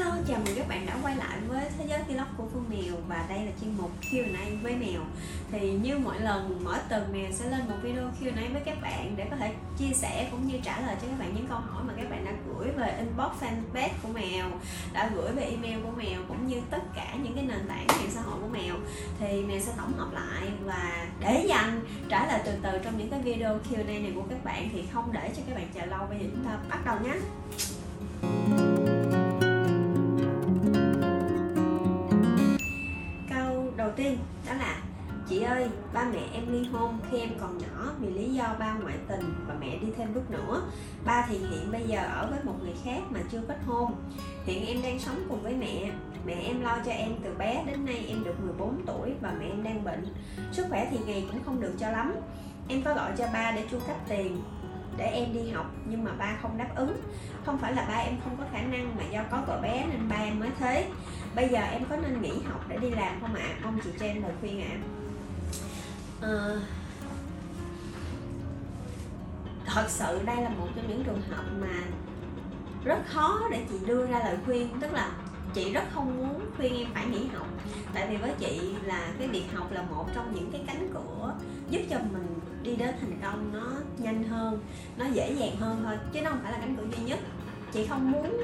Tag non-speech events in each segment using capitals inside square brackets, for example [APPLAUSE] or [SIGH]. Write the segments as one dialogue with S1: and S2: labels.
S1: Hello, chào mừng các bạn đã quay lại với Thế giới vlog của Phương Mèo Và đây là chuyên mục Q&A với mèo Thì như mọi lần, mỗi tuần mèo sẽ lên một video Q&A với các bạn Để có thể chia sẻ cũng như trả lời cho các bạn những câu hỏi mà các bạn đã gửi về inbox fanpage của mèo Đã gửi về email của mèo cũng như tất cả những cái nền tảng mạng xã hội của mèo Thì mèo sẽ tổng hợp lại và để dành trả lời từ từ trong những cái video Q&A này của các bạn Thì không để cho các bạn chờ lâu, bây giờ chúng ta bắt đầu nhé. Tiên đó là, chị ơi, ba mẹ em ly hôn khi em còn nhỏ vì lý do ba ngoại tình và mẹ đi thêm bước nữa. Ba thì hiện bây giờ ở với một người khác mà chưa kết hôn. Hiện em đang sống cùng với mẹ. Mẹ em lo cho em từ bé đến nay em được 14 tuổi và mẹ em đang bệnh. Sức khỏe thì ngày cũng không được cho lắm. Em có gọi cho ba để chu cấp tiền, để em đi học, nhưng mà ba không đáp ứng. Không phải là ba em không có khả năng mà do có vợ bé nên ba em mới thế bây giờ em có nên nghỉ học để đi làm không ạ à? mong chị cho em lời khuyên ạ à. à, thật sự đây là một trong những trường hợp mà rất khó để chị đưa ra lời khuyên tức là chị rất không muốn khuyên em phải nghỉ học tại vì với chị là cái việc học là một trong những cái cánh cửa giúp cho mình đi đến thành công nó nhanh hơn nó dễ dàng hơn thôi chứ nó không phải là cánh cửa duy nhất chị không muốn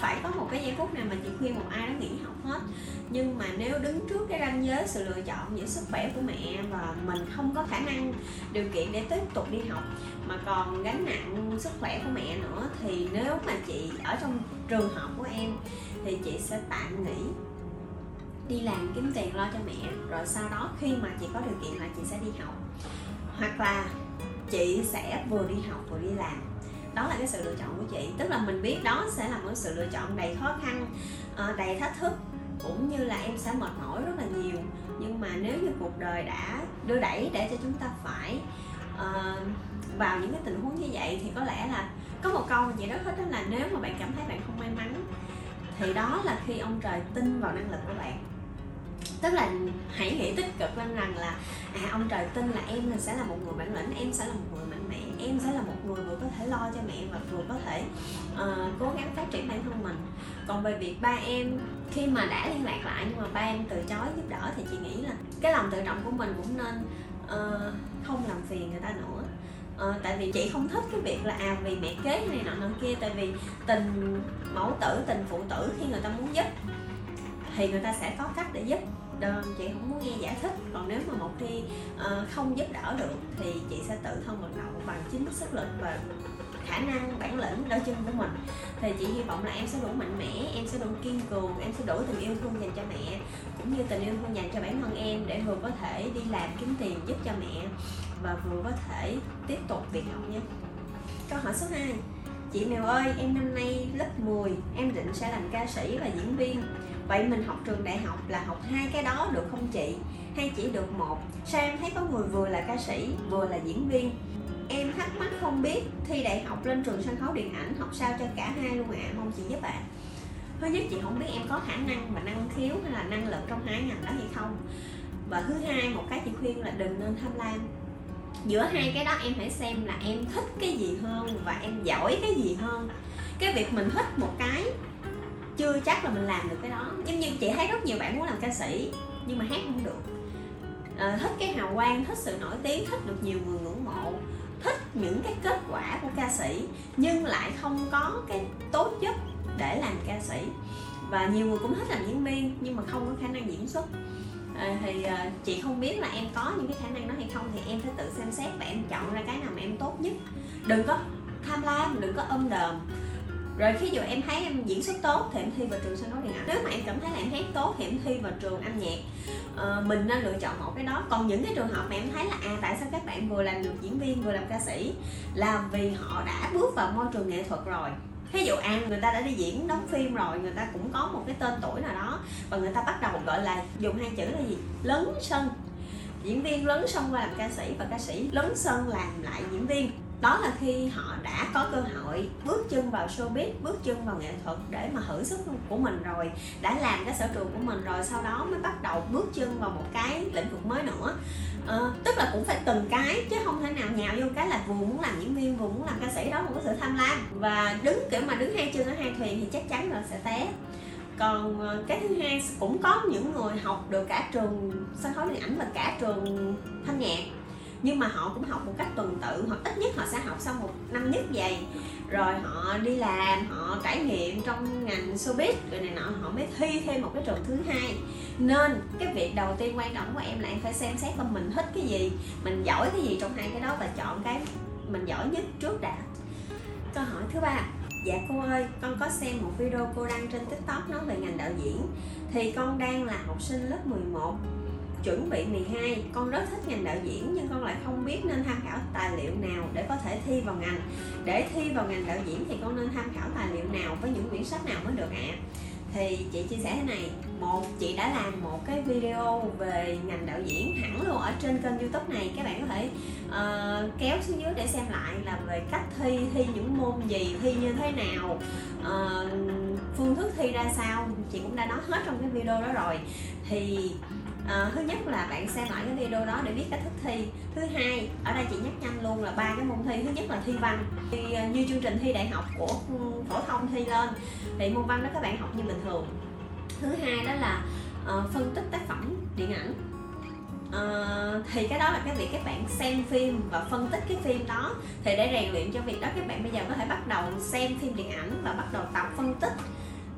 S1: phải có một cái giây phút nào mà chị khuyên một ai đó nghỉ học hết. Nhưng mà nếu đứng trước cái ranh giới sự lựa chọn giữa sức khỏe của mẹ và mình không có khả năng, điều kiện để tiếp tục đi học, mà còn gánh nặng sức khỏe của mẹ nữa, thì nếu mà chị ở trong trường học của em, thì chị sẽ tạm nghỉ. Đi làm kiếm tiền lo cho mẹ, rồi sau đó khi mà chị có điều kiện là chị sẽ đi học. Hoặc là chị sẽ vừa đi học vừa đi làm đó là cái sự lựa chọn của chị. Tức là mình biết đó sẽ là một sự lựa chọn đầy khó khăn ờ, đầy thách thức cũng như là em sẽ mệt mỏi rất là nhiều. Nhưng mà nếu như cuộc đời đã đưa đẩy để cho chúng ta phải uh, vào những cái tình huống như vậy thì có lẽ là có một câu mà chị rất thích đó là nếu mà bạn cảm thấy bạn không may mắn thì đó là khi ông trời tin vào năng lực của bạn. Tức là hãy nghĩ tích cực lên rằng là à ông trời tin là em là sẽ là một người bản lĩnh em sẽ là một người cho mẹ và vừa có thể uh, cố gắng phát triển bản thân mình. Còn về việc ba em khi mà đã liên lạc lại nhưng mà ba em từ chối giúp đỡ thì chị nghĩ là cái lòng tự trọng của mình cũng nên uh, không làm phiền người ta nữa. Ờ, tại vì chị không thích cái việc là à vì mẹ kế này nọ nọ kia tại vì tình mẫu tử tình phụ tử khi người ta muốn giúp thì người ta sẽ có cách để giúp. Đơn chị không muốn nghe giải thích. Còn nếu mà một khi uh, không giúp đỡ được thì chị sẽ tự thân vận động bằng chính sức lực và khả năng bản lĩnh đôi chân của mình thì chị hy vọng là em sẽ đủ mạnh mẽ em sẽ đủ kiên cường em sẽ đủ tình yêu thương dành cho mẹ cũng như tình yêu thương dành cho bản thân em để vừa có thể đi làm kiếm tiền giúp cho mẹ và vừa có thể tiếp tục việc học nhé câu hỏi số 2 Chị Mèo ơi, em năm nay lớp 10, em định sẽ làm ca sĩ và diễn viên Vậy mình học trường đại học là học hai cái đó được không chị? Hay chỉ được một? Sao em thấy có người vừa là ca sĩ, vừa là diễn viên? Em thắc mắc không biết thi đại học lên trường sân khấu điện ảnh học sao cho cả hai luôn ạ, à. mong chị giúp ạ. À. Thứ nhất chị không biết em có khả năng và năng khiếu hay là năng lực trong hai ngành đó hay không. Và thứ hai một cái chị khuyên là đừng nên tham lam. Giữa hai cái đó em hãy xem là em thích cái gì hơn và em giỏi cái gì hơn. Cái việc mình thích một cái chưa chắc là mình làm được cái đó. Giống như chị thấy rất nhiều bạn muốn làm ca sĩ nhưng mà hát không được. À, thích cái hào quang thích sự nổi tiếng thích được nhiều người ngưỡng mộ thích những cái kết quả của ca sĩ nhưng lại không có cái tố chất để làm ca sĩ. Và nhiều người cũng thích làm diễn viên nhưng mà không có khả năng diễn xuất. À, thì à, chị không biết là em có những cái khả năng đó hay không thì em phải tự xem xét và em chọn ra cái nào mà em tốt nhất. Đừng có tham lam đừng có ôm đờm rồi khi dụ em thấy em diễn xuất tốt thì em thi vào trường sân khấu điện ảnh. Nếu mà em cảm thấy là em hát tốt thì em thi vào trường âm nhạc. À, mình nên lựa chọn một cái đó. Còn những cái trường hợp mà em thấy là à tại sao các bạn vừa làm được diễn viên vừa làm ca sĩ? Là vì họ đã bước vào môi trường nghệ thuật rồi. Ví dụ ăn người ta đã đi diễn đóng phim rồi người ta cũng có một cái tên tuổi nào đó và người ta bắt đầu gọi là dùng hai chữ là gì? Lớn sân. Diễn viên lấn sân qua làm ca sĩ và ca sĩ lấn sân làm lại diễn viên đó là khi họ đã có cơ hội bước chân vào showbiz bước chân vào nghệ thuật để mà thử sức của mình rồi đã làm cái sở trường của mình rồi sau đó mới bắt đầu bước chân vào một cái lĩnh vực mới nữa. À, tức là cũng phải từng cái chứ không thể nào nhào vô cái là vừa muốn làm diễn viên vừa muốn làm ca sĩ đó một cái sự tham lam. Và đứng kiểu mà đứng hai chân ở hai thuyền thì chắc chắn là sẽ té. Còn ờ, cái thứ hai cũng có những người học được cả trường sân khấu điện ảnh và cả trường thanh nhạc nhưng mà họ cũng học một cách tuần tự hoặc ít nhất họ sẽ học sau một năm nhất vậy. Rồi họ đi làm họ trải nghiệm trong ngành showbiz rồi này nọ họ mới thi thêm một cái trường thứ hai. Nên cái việc đầu tiên quan trọng của em là em phải xem xét là mình thích cái gì mình giỏi cái gì trong hai cái đó và chọn cái mình giỏi nhất trước đã. Câu hỏi thứ ba Dạ cô ơi, con có xem một video cô đăng trên tiktok nói về ngành đạo diễn. Thì con đang là học sinh lớp 11 chuẩn bị 12 con rất thích ngành đạo diễn nhưng con lại không biết nên tham khảo tài liệu nào để có thể thi vào ngành. Để thi vào ngành đạo diễn thì con nên tham khảo tài liệu nào với những quyển sách nào mới được ạ? À? thì chị chia sẻ thế này một chị đã làm một cái video về ngành đạo diễn hẳn luôn ở trên kênh youtube này. Các bạn có thể uh, kéo xuống dưới để xem lại là về cách thi thi những môn gì thi như thế nào uh, phương thức thi ra sao. Chị cũng đã nói hết trong cái video đó rồi. Thì à, thứ nhất là bạn xem lại cái video đó để biết cách thức thi. Thứ hai ở đây chị nhắc nhanh luôn là ba cái môn thi. Thứ nhất là thi văn. Thì, ờ, như chương trình thi đại học của ừ, phổ thông thi lên thì môn văn đó các bạn học như bình thường. Thứ hai đó là uh, phân tích tác phẩm điện ảnh. Uh, thì cái đó là cái việc các bạn xem phim và phân tích cái phim đó thì để rèn luyện cho việc đó các bạn bây giờ có thể bắt đầu xem phim điện ảnh và bắt đầu tập phân tích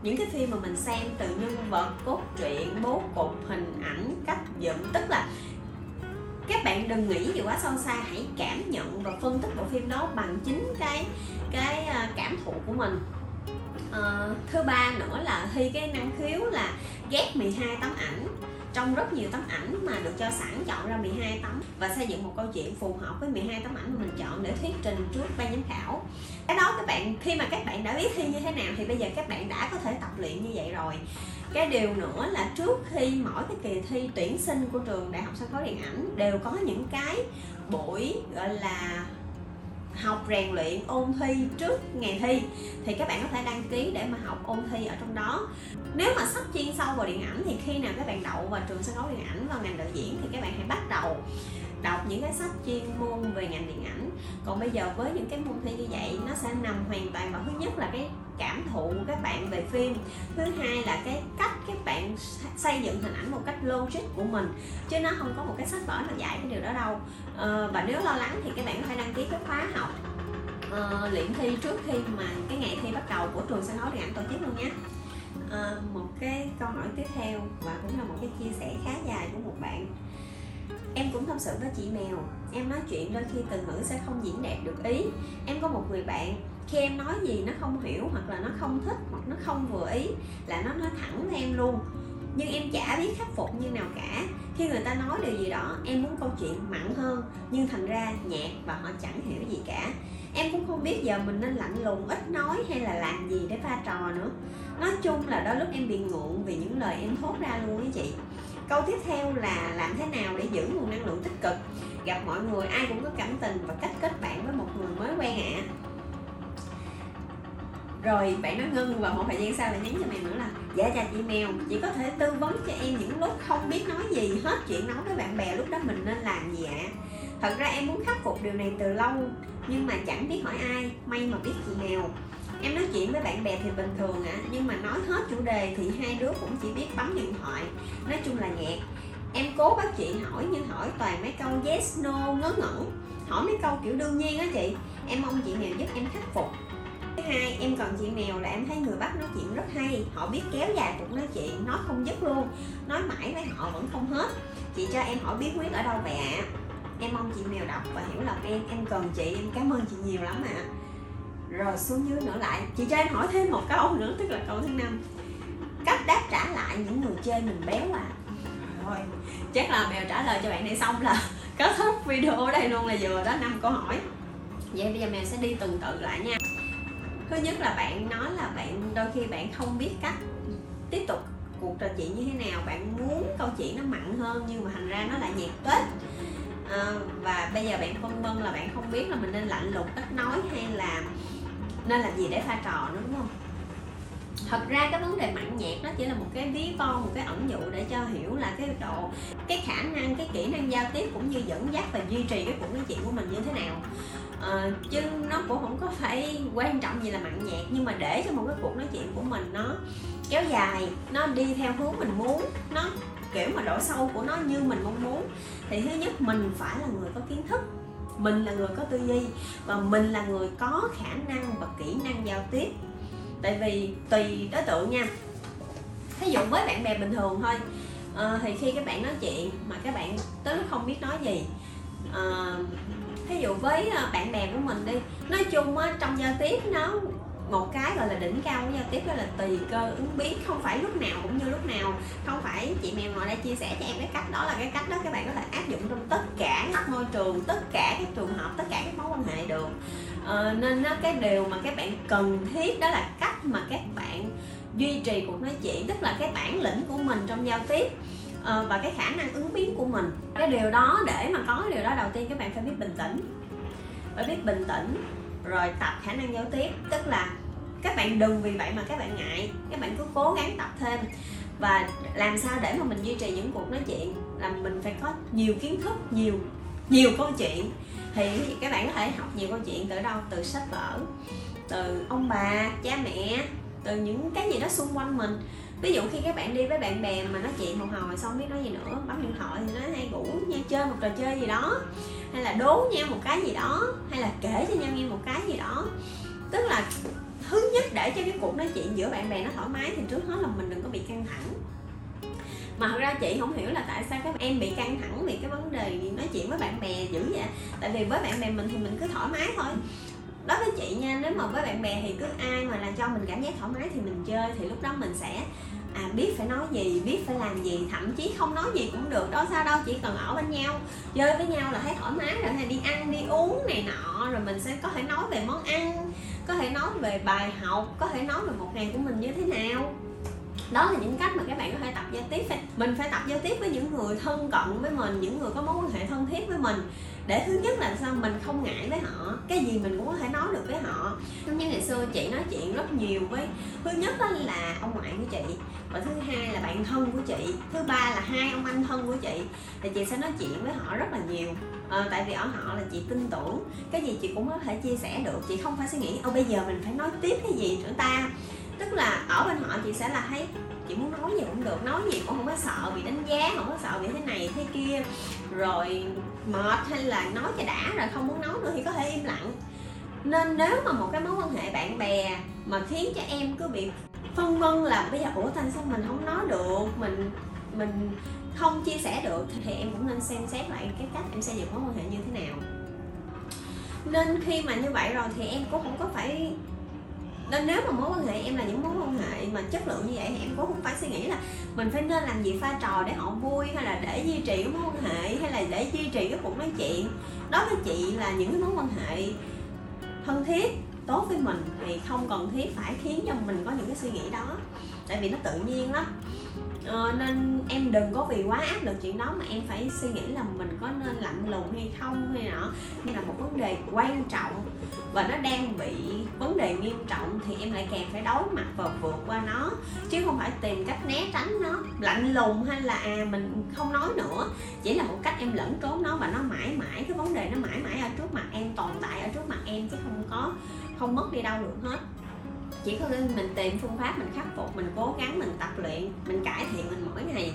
S1: những cái phim mà mình xem từ nhân vật cốt truyện bố cục hình ảnh cách dựng tức là các bạn đừng nghĩ gì quá sâu xa hãy cảm nhận và phân tích bộ phim đó bằng chính cái cái à, cảm thụ của mình. À, thứ ba nữa là thi cái năng khiếu là ghép 12 tấm ảnh trong rất nhiều tấm ảnh mà được cho sẵn chọn ra 12 tấm và xây dựng một câu chuyện phù hợp với 12 tấm ảnh mà mình chọn để thuyết trình trước ban giám khảo. Cái đó các bạn, khi mà các bạn đã biết thi như thế nào thì bây giờ các bạn đã có thể tập luyện như vậy rồi. Cái điều nữa là trước khi mỗi cái kỳ thi tuyển sinh của trường đại học sân khấu điện ảnh đều có những cái buổi, gọi là học rèn luyện ôn thi trước ngày thi. Thì các bạn có thể đăng ký để mà học ôn thi ở trong đó. Nếu mà sắp chuyên sâu vào điện ảnh thì khi nào các bạn đậu vào trường sân khấu điện ảnh vào ngành đạo diễn thì các bạn hãy bắt đầu đọc những cái sách chuyên môn về ngành điện ảnh. Còn bây giờ với những cái môn thi như vậy nó sẽ nằm hoàn toàn vào thứ nhất là cái cảm thụ của các bạn về phim. Thứ hai là cái cách các bạn xây dựng hình ảnh một cách logic của mình chứ nó không có một cái sách vở nào dạy cái điều đó đâu. À, và nếu lo lắng thì các bạn có thể đăng ký cái khóa học uh, luyện thi trước khi mà cái ngày thi bắt đầu của trường sân khấu điện ảnh tổ chức luôn nhé. À, một cái câu hỏi tiếp theo và cũng là một cái chia sẻ khá dài của một bạn. Em cũng tâm sự với chị Mèo. Em nói chuyện đôi khi từ ngữ sẽ không diễn đạt được ý. Em có một người bạn, Khi em nói gì nó không hiểu hoặc là nó không thích hoặc nó không vừa ý Là nó nói thẳng với em luôn. Nhưng em chả biết khắc phục như nào cả. Khi người ta nói điều gì đó, em muốn câu chuyện mặn hơn, nhưng thành ra nhạt và họ chẳng hiểu gì cả. Em cũng không biết giờ mình nên lạnh lùng, ít nói hay là làm gì để pha trò nữa. Nói chung là đôi lúc em bị ngượng vì những lời em thốt ra luôn á chị câu tiếp theo là làm thế nào để giữ nguồn năng lượng tích cực gặp mọi người, ai cũng có cảm tình và cách kết bạn với một người mới quen ạ à. rồi, bạn nói ngưng và một thời gian sau lại nhắn cho mèo nữa là dạ chào chị mèo, chị có thể tư vấn cho em những lúc không biết nói gì hết chuyện nói với bạn bè lúc đó mình nên làm gì ạ à? thật ra em muốn khắc phục điều này từ lâu, nhưng mà chẳng biết hỏi ai, may mà biết chị mèo em nói chuyện với bạn bè thì bình thường ạ à, nhưng mà nói hết chủ đề thì hai đứa cũng chỉ biết bấm điện thoại nói chung là nhạt em cố bắt chị hỏi nhưng hỏi toàn mấy câu yes no ngớ ngẩn. Hỏi mấy câu kiểu đương nhiên á chị em mong chị mèo giúp em khắc phục. Thứ hai em còn chị mèo là em thấy người bắc nói chuyện rất hay họ biết kéo dài cuộc nói chuyện nói không dứt luôn nói mãi với họ vẫn không hết. Chị cho em hỏi bí quyết ở đâu vậy ạ? À? em mong chị mèo đọc và hiểu lòng em em cần chị em cảm ơn chị nhiều lắm ạ. à rồi xuống dưới nữa lại. Chị cho em hỏi thêm một câu nữa tức là câu thứ năm cách đáp trả lại những người chơi mình béo à? Rồi chắc là mèo trả lời cho bạn này xong là [LAUGHS] kết thúc video ở đây luôn là vừa đó năm câu hỏi. Vậy bây giờ mèo sẽ đi từng tự lại nha. Thứ nhất là bạn nói là bạn đôi khi bạn không biết cách tiếp tục cuộc trò chuyện như thế nào. Bạn muốn câu chuyện nó mặn hơn nhưng mà thành ra nó lại nhạt kết à, và bây giờ bạn phân vân là bạn không biết là mình nên lạnh lùng ít nói hay là nên làm gì? Để pha trò nữa đúng không? Thật ra cái vấn đề mặn nhạt nó chỉ là một cái ví von một cái ẩn dụ để cho hiểu là cái độ cái khả năng cái kỹ năng giao tiếp cũng như dẫn dắt và duy trì cái cuộc nói chuyện của mình như thế nào. À, chứ nó cũng không có phải quan trọng gì là mặn nhạt nhưng mà để cho một cái cuộc nói chuyện của mình nó kéo dài nó đi theo hướng mình muốn nó kiểu mà độ sâu của nó như mình mong muốn thì thứ nhất mình phải là người có kiến thức mình là người có tư duy và mình là người có khả năng và kỹ năng giao tiếp. Tại vì tùy đối tượng nha. Ví dụ với bạn bè bình thường thôi à, thì khi các bạn nói chuyện mà các bạn tới lúc không biết nói gì ờ, à, ví dụ với ờ, bạn bè của mình đi nói chung á trong giao tiếp nó một cái gọi là đỉnh cao của giao tiếp đó là tùy cơ ứng biến không phải lúc nào cũng như lúc nào. Không phải chị mèo ngồi đây chia sẻ cho em cái cách đó là cái cách đó các bạn có thể áp dụng trong tất cả các môi trường tất cả các trường hợp tất cả các mối quan hệ được. Ờ, nên nó cái điều mà các bạn cần thiết đó là cách mà các bạn duy trì cuộc nói chuyện tức là cái bản lĩnh của mình trong giao tiếp ờ, và cái khả năng ứng biến của mình. Cái điều đó để mà có điều đó đầu tiên các bạn phải biết bình tĩnh. Phải biết bình tĩnh rồi tập khả năng giao tiếp tức là các bạn đừng vì vậy mà các bạn ngại. Các bạn cứ cố gắng tập thêm. Và làm sao để mà mình duy trì những cuộc nói chuyện là mình phải có nhiều kiến thức, nhiều nhiều câu chuyện. Thì các bạn có thể học nhiều câu chuyện từ đâu? Từ sách vở, từ ông bà, cha mẹ, từ những cái gì đó xung quanh mình. Ví dụ khi các bạn đi với bạn bè mà nói chuyện một hồi xong biết nói gì nữa, bấm điện thoại thì nói hay ngủ nha, chơi một trò chơi gì đó. Hay là đố nhau một cái gì đó, hay là kể cho nhau nghe một cái gì đó. Tức là thứ nhất để cho cái cuộc nói chuyện giữa bạn bè nó thoải mái thì trước hết là mình đừng có bị căng thẳng. Mà thật ra chị không hiểu là tại sao các em bị căng thẳng vì cái vấn đề nói chuyện với bạn bè dữ vậy. Tại vì với bạn bè mình thì mình cứ thoải mái thôi. Đối với chị nha, nếu mà với bạn bè thì cứ ai mà làm cho mình cảm giác thoải mái thì mình chơi, thì lúc đó mình sẽ à biết phải nói gì, biết phải làm gì, thậm chí không nói gì cũng được đó sao đâu, chỉ cần ở bên nhau, chơi với nhau là thấy thoải mái rồi, hay đi ăn, đi uống này nọ, rồi mình sẽ có thể nói về món ăn, có thể nói về bài học, có thể nói về một ngày của mình như thế nào đó là những cách mà các bạn có thể tập giao tiếp mình phải tập giao tiếp với những người thân cận với mình những người có mối quan hệ thân thiết với mình. Để thứ nhất là sao? Mình không ngại với họ. Cái gì mình cũng có thể nói được với họ. Giống như ngày xưa chị nói chuyện rất nhiều với thứ nhất là ông ngoại của chị và thứ hai là bạn thân của chị. Thứ ba là hai ông anh thân của chị. Thì chị sẽ nói chuyện với họ rất là nhiều. À, tại vì ở họ là chị tin tưởng. Cái gì chị cũng có thể chia sẻ được. Chị không phải suy nghĩ ô bây giờ mình phải nói tiếp cái gì nữa ta? Tức là ở bên họ chị sẽ là thấy chị muốn nói gì cũng được, nói gì cũng không có sợ bị đánh giá, không có sợ bị thế này thế kia. Rồi mệt hay là nói cho đã rồi không muốn nói nữa thì có thể im lặng. Nên nếu mà một cái mối quan hệ bạn bè mà khiến cho em cứ bị phân vân là bây giờ ủa tại sao mình không nói được, mình mình không chia sẻ được, thì em cũng nên xem xét lại cái cách em xây dựng mối quan hệ như thế nào. Nên khi mà như vậy rồi thì em cũng không có phải nên nếu mà mối quan hệ em là những mối quan hệ mà chất lượng như vậy thì em cũng không phải suy nghĩ là mình phải nên làm gì pha trò để họ vui hay là để duy trì cái mối quan hệ hay là để duy trì cái cuộc nói chuyện. Đó với chị là những cái mối quan hệ thân thiết, tốt với mình thì không cần thiết phải khiến cho mình có những cái suy nghĩ đó. Tại vì nó tự nhiên lắm ờ, nên em đừng có vì quá áp lực chuyện đó mà em phải suy nghĩ là mình có nên lạnh lùng hay không hay nọ. Hay là một vấn đề quan trọng và nó đang bị vấn đề nghiêm trọng thì em lại càng phải đối mặt và vượt qua nó. Chứ không phải tìm cách né tránh nó lạnh lùng hay là à mình không nói nữa. Chỉ là một cách em lẫn trốn nó và nó mãi mãi cái vấn đề nó mãi mãi ở trước mặt em tồn tại ở trước mặt em chứ không có không mất đi đâu được hết chỉ có nên mình tìm phương pháp mình khắc phục, mình cố gắng, mình tập luyện, mình cải thiện mình mỗi ngày.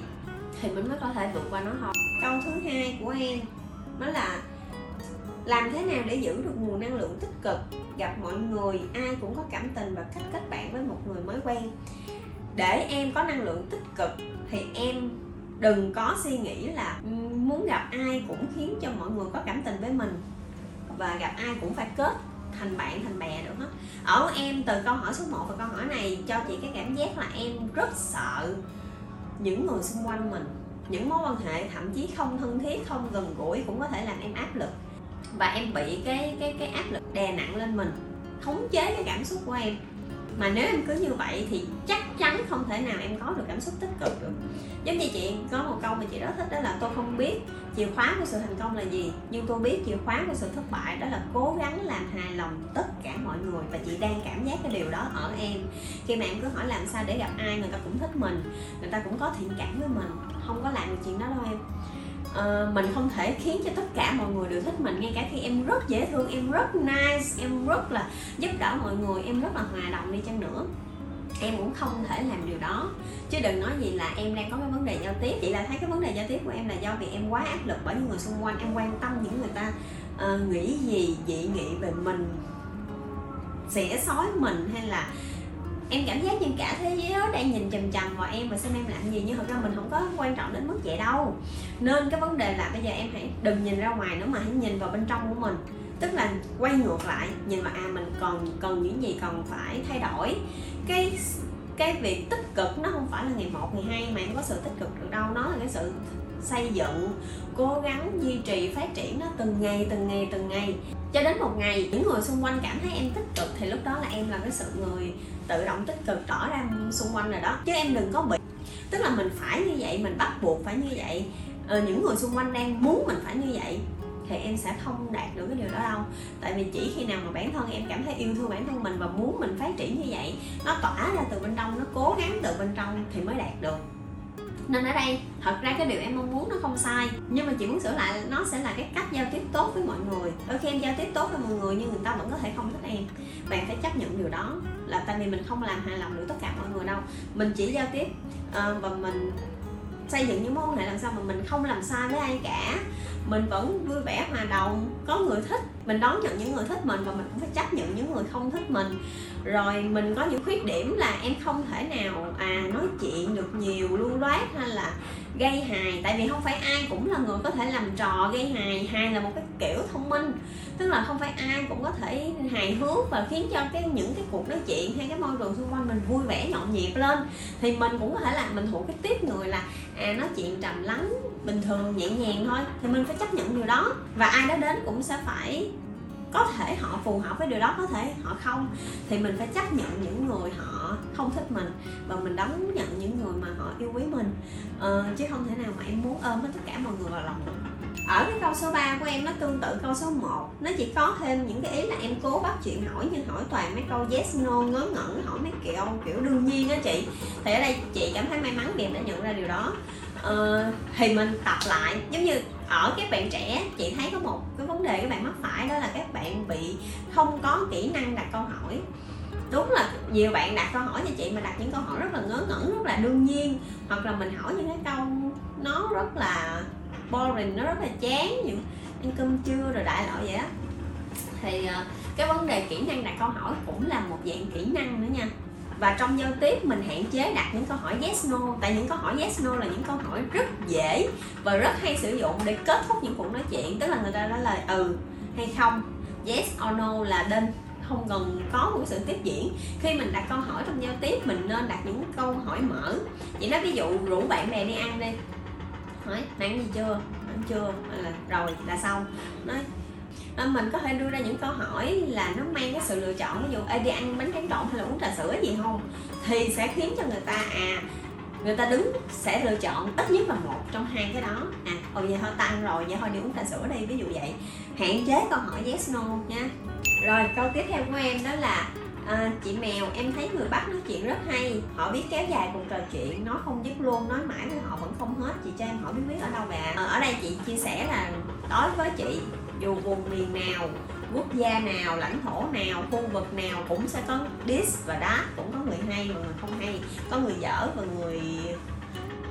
S1: Thì mình mới có thể vượt qua nó thôi. Câu thứ hai của em, đó là làm thế nào để giữ được nguồn năng lượng tích cực, gặp mọi người, ai cũng có cảm tình và cách kết bạn với một người mới quen. Để em có năng lượng tích cực thì em đừng có suy nghĩ là ừ, muốn gặp ai cũng khiến cho mọi người có cảm tình với mình. Và gặp ai cũng phải kết thành bạn, thành bè được hết. Ở em từ câu hỏi số 1 và câu hỏi này cho chị cái cảm giác là em rất sợ những người xung quanh mình, những mối quan hệ thậm chí không thân thiết, không gần gũi cũng có thể làm em áp lực. Và em bị cái cái cái áp lực đè nặng lên mình, khống chế cái cảm xúc của em mà nếu em cứ như vậy thì chắc chắn không thể nào em có được cảm xúc tích cực được. Giống như chị, có một câu mà chị rất thích đó là tôi không biết chìa khóa của sự thành công là gì, nhưng tôi biết chìa khóa của sự thất bại đó là cố gắng làm hài lòng tất cả mọi người. Và chị đang cảm giác cái điều đó ở em. Khi mà em cứ hỏi làm sao để gặp ai, người ta cũng thích mình, người ta cũng có thiện cảm với mình, không có làm được chuyện đó đâu em uh, mình không thể khiến cho tất cả mọi người đều thích mình ngay cả khi em rất dễ thương em rất nice em rất là giúp đỡ mọi người em rất là hòa đồng đi chăng nữa. Em cũng không thể làm điều đó. Chứ đừng nói gì là em đang có cái vấn đề giao tiếp. Chỉ là thấy cái vấn đề giao tiếp của em là do vì em quá áp lực bởi những người xung quanh em quan tâm những người ta uh, nghĩ gì dị nghị về mình sẽ sói mình hay là em cảm giác như cả thế giới đó đang nhìn chằm chằm vào em và xem em làm gì, nhưng thật ra mình không có quan trọng đến mức vậy đâu. Nên cái vấn đề là bây giờ em hãy đừng nhìn ra ngoài nữa mà hãy nhìn vào bên trong của mình. Tức là quay ngược lại, nhìn vào à mình còn cần những gì cần phải thay đổi. Cái cái việc tích cực nó không phải là ngày một, ngày hai mà em có sự tích cực được đâu. Nó là cái sự xây dựng, cố gắng, duy trì, phát triển nó từng ngày từng ngày từng ngày. Cho đến một ngày, những người xung quanh cảm thấy em tích cực thì lúc đó là em là cái sự người tự động tích cực tỏ ra xung quanh rồi đó. Chứ em đừng có bị tức là mình phải như vậy mình bắt buộc phải như vậy. Ờ, những người xung quanh đang muốn mình phải như vậy thì em sẽ không đạt được cái điều đó đâu. Tại vì chỉ khi nào mà bản thân em cảm thấy yêu thương bản thân mình và muốn mình phát triển như vậy nó tỏa ra từ bên trong nó cố gắng từ bên trong thì mới đạt được. Nên ở đây thật ra cái điều em mong muốn nó sai. Nhưng mà chị muốn sửa lại nó sẽ là cái cách giao tiếp tốt với mọi người. Đôi khi em giao tiếp tốt với mọi người nhưng người ta vẫn có thể không thích em. Bạn phải chấp nhận điều đó. Là tại vì mình không làm hài lòng được tất cả mọi người đâu. Mình chỉ giao tiếp uh, và mình xây dựng những mối quan hệ làm sao mà mình không làm sai với ai cả. Mình vẫn vui vẻ hòa đồng có người thích mình đón nhận những người thích mình và mình cũng phải chấp nhận những người không thích mình. Rồi mình có những khuyết điểm là em không thể nào à nói chuyện được nhiều, lưu loát hay là gây hài. Tại vì không phải ai cũng là người có thể làm trò gây hài. Hài là một cái kiểu thông minh. Tức là không phải ai cũng có thể hài hước và khiến cho cái, những cái cuộc nói chuyện hay cái môi trường xung quanh mình vui vẻ, nhộn nhịp lên. Thì mình cũng có thể là mình thuộc cái tiếp người là à nói chuyện trầm lắng, bình thường, nhẹ nhàng thôi. Thì mình phải chấp nhận điều đó. Và ai đó đến cũng sẽ phải có thể họ phù hợp với điều đó có thể họ không. Thì mình phải chấp nhận những người họ không thích mình và mình đón nhận những người mà họ yêu quý mình. Ờ, chứ không thể nào mà em muốn ôm hết tất cả mọi người vào lòng được. Ở cái câu số 3 của em nó tương tự câu số 1 nó chỉ có thêm những cái ý là em cố bắt chuyện hỏi nhưng hỏi toàn mấy câu yes no ngớ ngẩn hỏi mấy kiểu kiểu đương nhiên á chị. Thì ở đây chị cảm thấy may mắn vì em đã nhận ra điều đó uh, thì mình tập lại. Giống như ở các bạn trẻ chị thấy có một cái vấn đề các bạn mắc phải đó là các bạn bị không có kỹ năng đặt câu hỏi. Đúng là nhiều bạn đặt câu hỏi cho chị mà đặt những câu hỏi rất là ngớ ngẩn rất là đương nhiên hoặc là mình hỏi những cái câu nó rất là boring nó rất là chán như ăn cơm chưa rồi đại loại vậy á. Thì ờ, cái vấn đề kỹ năng đặt câu hỏi cũng là một dạng kỹ năng nữa nha và trong giao tiếp mình hạn chế đặt những câu hỏi yes, no. Tại những câu hỏi yes, no là những câu hỏi rất dễ và rất hay sử dụng để kết thúc những cuộc nói chuyện. Tức là người ta nói lời ừ hay không? Yes or no là đinh không cần có một sự tiếp diễn. Khi mình đặt câu hỏi trong giao tiếp, mình nên đặt những câu hỏi mở. Chỉ nói ví dụ rủ bạn bè đi ăn đi. Hỏi ăn gì chưa? Ăn chưa? Là, rồi, là xong. Nói Ờ, mình có thể đưa ra những câu hỏi là nó mang cái sự lựa chọn ví dụ Ê, đi ăn bánh tráng trộn hay là uống trà sữa gì không? Thì sẽ khiến cho người ta à người ta đứng sẽ lựa chọn ít nhất là một trong hai cái đó. À ồ vậy thôi tăng rồi vậy thôi đi uống trà sữa đi. Ví dụ vậy. Hạn chế câu hỏi yes no nha. Rồi câu tiếp theo của em đó là à, chị mèo em thấy người bắc nói chuyện rất hay. Họ biết kéo dài cuộc trò chuyện nói không dứt luôn nói mãi với họ vẫn không hết. Chị cho em hỏi bí quyết ở đâu vậy à, ở đây chị chia sẻ là đối với chị dù vùng miền nào quốc gia nào lãnh thổ nào khu vực nào cũng sẽ có dis và đá cũng có người hay và người không hay. Có người dở và người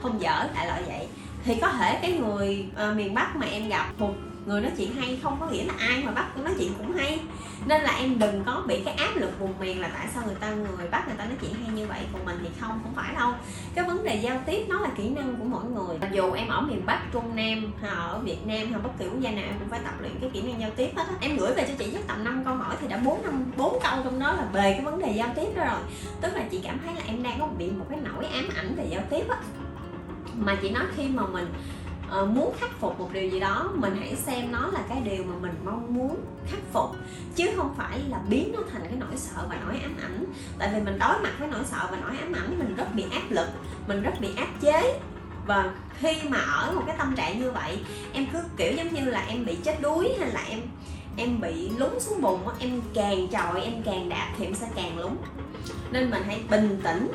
S1: không dở đại loại vậy. Thì có thể cái người uh, miền bắc mà em gặp thuộc người nói chuyện hay không có nghĩa là ai mà bắt nói chuyện cũng hay. Nên là em đừng có bị cái áp lực vùng miền là tại sao người ta người bắt người ta nói chuyện hay như vậy, còn mình thì không không phải đâu. Cái vấn đề giao tiếp nó là kỹ năng của mỗi người. Dù em ở miền bắc, trung nam, hay ở việt nam, hay bất kỳ quốc gia nào em cũng phải tập luyện cái kỹ năng giao tiếp hết á. Em gửi về cho chị chắc tầm 5 câu hỏi thì đã bốn năm, bốn câu trong đó là về cái vấn đề giao tiếp đó rồi. Tức là chị cảm thấy là em đang có bị một cái nỗi ám ảnh về giao tiếp á. Mà chị nói khi mà mình uh, muốn khắc phục một điều gì đó mình hãy xem nó là cái điều mà mình mong muốn khắc phục. Chứ không phải là biến nó thành cái nỗi sợ và nỗi ám ảnh. Tại vì mình đối mặt với nỗi sợ và nỗi ám ảnh mình rất bị áp lực mình rất bị áp chế. Và khi mà ở một cái tâm trạng như vậy em cứ kiểu giống như là em bị chết đuối hay là em em bị lún xuống bùn em càng tròi em càng đạp thì em sẽ càng lún. Nên mình hãy bình tĩnh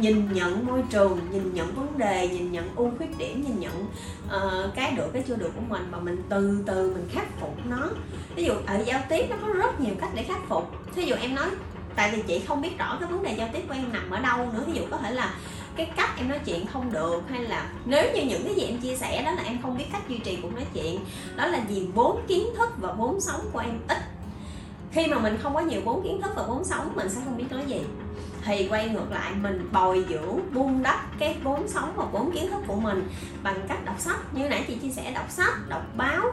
S1: nhìn nhận môi trường nhìn nhận vấn đề nhìn nhận ưu khuyết điểm nhìn nhận uh, cái được cái chưa được của mình mà mình từ từ mình khắc phục nó. Ví dụ ở giao tiếp nó có rất nhiều cách để khắc phục. Ví dụ em nói tại vì chị không biết rõ cái vấn đề giao tiếp của em nằm ở đâu nữa. Ví dụ có thể là cái cách em nói chuyện không được hay là nếu như những cái gì em chia sẻ đó là em không biết cách duy trì cuộc nói chuyện đó là vì vốn kiến thức và vốn sống của em ít. Khi mà mình không có nhiều vốn kiến thức và vốn sống mình sẽ không biết nói gì thì quay ngược lại mình bồi dưỡng vun đắp cái vốn sống và vốn kiến thức của mình bằng cách đọc sách. Như nãy chị chia sẻ đọc sách đọc báo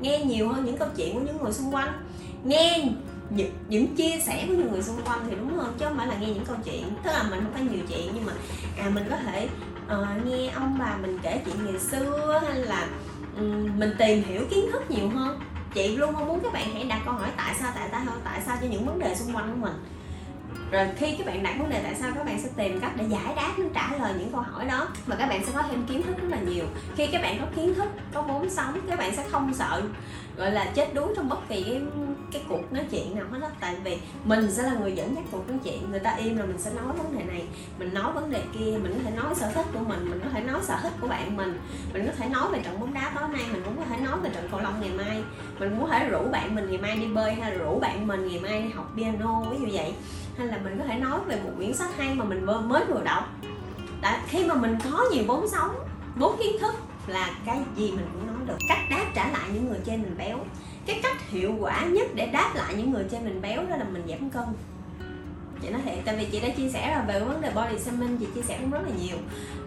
S1: nghe nhiều hơn những câu chuyện của những người xung quanh. Nghe những, những chia sẻ của những người xung quanh thì đúng hơn chứ không phải là nghe những câu chuyện. Tức là mình không phải nhiều chuyện nhưng mà à mình có thể uh, nghe ông bà mình kể chuyện ngày xưa hay là um, mình tìm hiểu kiến thức nhiều hơn. Chị luôn mong muốn các bạn hãy đặt câu hỏi tại sao tại sao tại sao cho những vấn đề xung quanh của mình rồi khi các bạn đặt vấn đề tại sao các bạn sẽ tìm cách để giải đáp trả lời những câu hỏi đó và các bạn sẽ có thêm kiến thức rất là nhiều. Khi các bạn có kiến thức, có vốn sống, các bạn sẽ không sợ, gọi là, chết đuối trong bất kỳ cái cái cuộc nói chuyện nào hết đó tại vì mình sẽ là người dẫn dắt cuộc nói chuyện, người ta im rồi mình sẽ nói vấn đề này, mình nói vấn đề kia, mình có thể nói sở thích của mình mình có thể nói sở thích của bạn mình mình có thể nói về trận bóng đá tối nay, mình cũng có thể nói về trận cầu lông ngày mai, mình cũng có thể rủ bạn mình ngày mai đi bơi hay là rủ bạn mình ngày mai đi học piano, ví dụ vậy hay là mình có thể nói về một quyển sách hay mà mình mới vừa đọc. Đã khi mà mình có nhiều vốn sống, vốn kiến thức là cái gì mình cũng nói được. Cách đáp trả lại những người trên mình béo. Cái cách hiệu quả nhất để đáp lại những người trên mình béo đó là mình giảm cân. Chị nói thiệt, tại vì chị đã chia sẻ là về vấn đề body shaming, chị chia sẻ cũng rất là nhiều.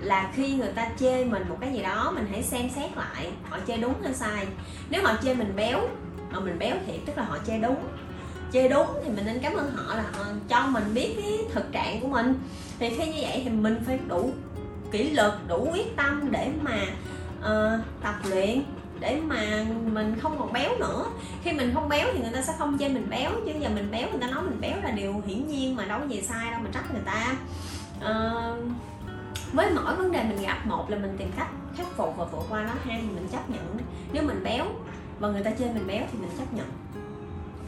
S1: Là khi người ta chê mình một cái gì đó, mình hãy xem xét lại họ chê đúng hay sai. Nếu họ chê mình béo, mà mình béo thiệt, tức là họ chê đúng chê đúng thì mình nên cảm ơn họ là họ cho mình biết cái thực trạng của mình. Thì khi như vậy thì mình phải đủ kỷ lực đủ quyết tâm để mà uh, tập luyện để mà mình không còn béo nữa. Khi mình không béo thì người ta sẽ không chê mình béo chứ giờ mình béo người ta nói mình béo là điều hiển nhiên mà đâu có gì sai đâu mà trách người ta. Uh, với mỗi vấn đề mình gặp một là mình tìm cách khắc phục và vượt qua nó hai là mình chấp nhận. Nếu mình béo và người ta chê mình béo thì mình chấp nhận.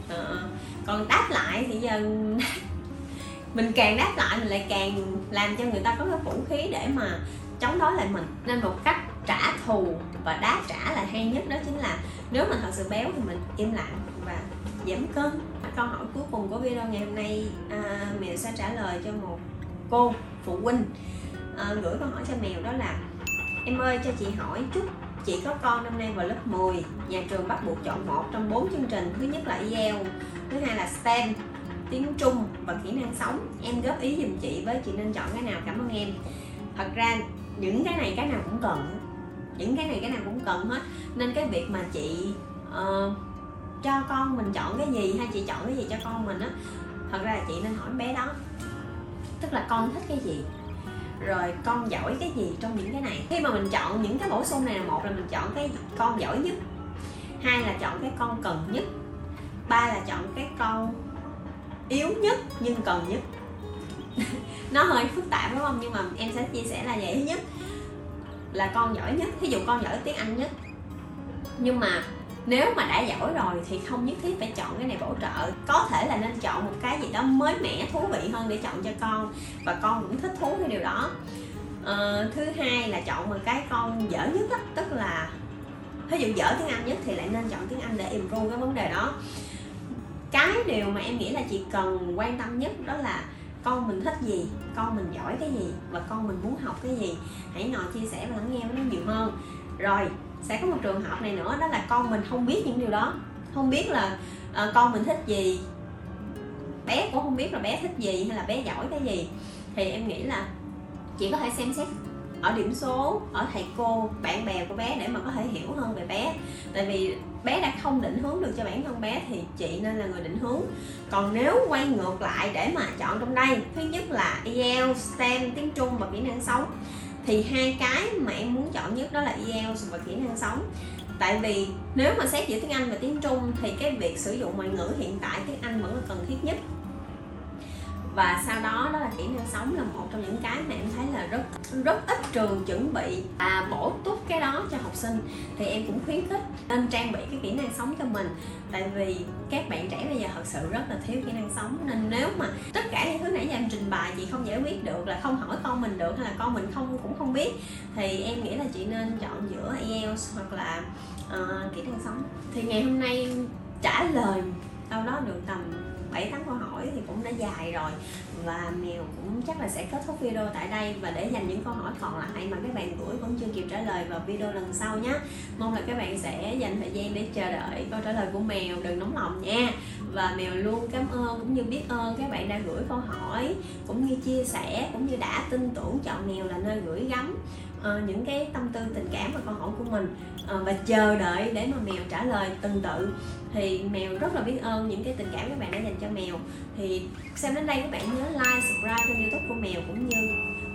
S1: Ờ, còn đáp lại thì giờ [LAUGHS] mình càng đáp lại mình lại càng làm cho người ta có cái vũ khí để mà chống đối lại mình. Nên một cách trả thù và đáp trả là hay nhất đó chính là nếu mình thật sự béo thì mình im lặng và giảm cân. Câu hỏi cuối cùng của video ngày hôm nay à, mèo sẽ trả lời cho một cô phụ huynh. À, gửi câu hỏi cho mèo đó là em ơi cho chị hỏi chút chị có con năm nay vào lớp 10 nhà trường bắt buộc chọn một trong bốn chương trình. Thứ nhất là IELTS thứ hai là STEM tiếng Trung và kỹ năng sống. Em góp ý giùm chị với chị nên chọn cái nào cảm ơn em. Thật ra những cái này cái nào cũng cần. Những cái này cái nào cũng cần hết. Nên cái việc mà chị uh, cho con mình chọn cái gì hay chị chọn cái gì cho con mình á thật ra là chị nên hỏi bé đó. Tức là con thích cái gì? Rồi con giỏi cái gì trong những cái này? Khi mà mình chọn những cái bổ sung này là một là mình chọn cái con giỏi nhất, hai là chọn cái con cần nhất, ba là chọn cái con yếu nhất nhưng cần nhất. [LAUGHS] Nó hơi phức tạp đúng không? Nhưng mà em sẽ chia sẻ là vậy. Thứ nhất là con giỏi nhất ví dụ con giỏi tiếng anh nhất. Nhưng mà nếu mà đã giỏi rồi thì không nhất thiết phải chọn cái này bổ trợ. Có thể là nên chọn một cái gì đó mới mẻ thú vị hơn để chọn cho con và con cũng thích thú cái điều đó. Ờ, thứ hai là chọn một cái con dở nhất đó, tức là ví dụ dở tiếng anh nhất thì lại nên chọn tiếng anh để improve cái vấn đề đó. Cái điều mà em nghĩ là chị cần quan tâm nhất đó là con mình thích gì con mình giỏi cái gì và con mình muốn học cái gì. Hãy ngồi chia sẻ và lắng nghe với nó nhiều hơn. Rồi sẽ có một trường hợp này nữa đó là con mình không biết những điều đó. Không biết là uh, con mình thích gì bé cũng không biết là bé thích gì hay là bé giỏi cái gì. Thì em nghĩ là chị có thể xem xét ở điểm số ở thầy cô bạn bè của bé để mà có thể hiểu hơn về bé. Tại vì bé đã không định hướng được cho bản thân bé thì chị nên là người định hướng. Còn nếu quay ngược lại để mà chọn trong đây thứ nhất là IELTS, STEM, tiếng Trung và kỹ năng sống thì hai cái mà em muốn chọn nhất đó là IELTS và kỹ năng sống. Tại vì nếu mà xét giữa tiếng Anh và tiếng Trung thì cái việc sử dụng ngoại ngữ hiện tại tiếng Anh vẫn là cần thiết nhất và sau đó đó là kỹ năng sống là một trong những cái mà em thấy là rất rất ít trường chuẩn bị và bổ túc cái đó cho học sinh. Thì em cũng khuyến khích nên trang bị cái kỹ năng sống cho mình. Tại vì các bạn trẻ bây giờ thật sự rất là thiếu kỹ năng sống. Nên nếu mà tất cả những thứ nãy giờ em trình bày chị không giải quyết được là không hỏi con mình được hay là con mình không cũng không biết thì em nghĩ là chị nên chọn giữa IELTS hoặc là uh, kỹ năng sống. Thì ngày hôm nay trả lời đâu đó được tầm bảy tám câu hỏi thì cũng đã dài rồi. Và mèo cũng chắc là sẽ kết thúc video tại đây. Và để dành những câu hỏi còn lại mà các bạn gửi vẫn chưa kịp trả lời vào video lần sau nhé. Mong là các bạn sẽ dành thời gian để chờ đợi câu trả lời của mèo. Đừng nóng lòng nha. Và mèo luôn cảm ơn cũng như biết ơn các bạn đã gửi câu hỏi, cũng như chia sẻ, cũng như đã tin tưởng chọn mèo là nơi gửi gắm uh, những cái tâm tư tình cảm và câu hỏi của mình uh, và chờ đợi để mà mèo trả lời từng tự. Thì mèo rất là biết ơn những cái tình cảm các bạn đã dành cho mèo. Thì xem đến đây các bạn nhớ like subscribe kênh youtube của mèo cũng như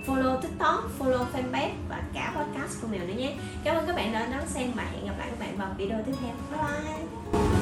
S1: follow tiktok follow fanpage và cả podcast của mèo nữa nhé. Cảm ơn các bạn đã đón xem và hẹn gặp lại các bạn vào video tiếp theo. Bye bye!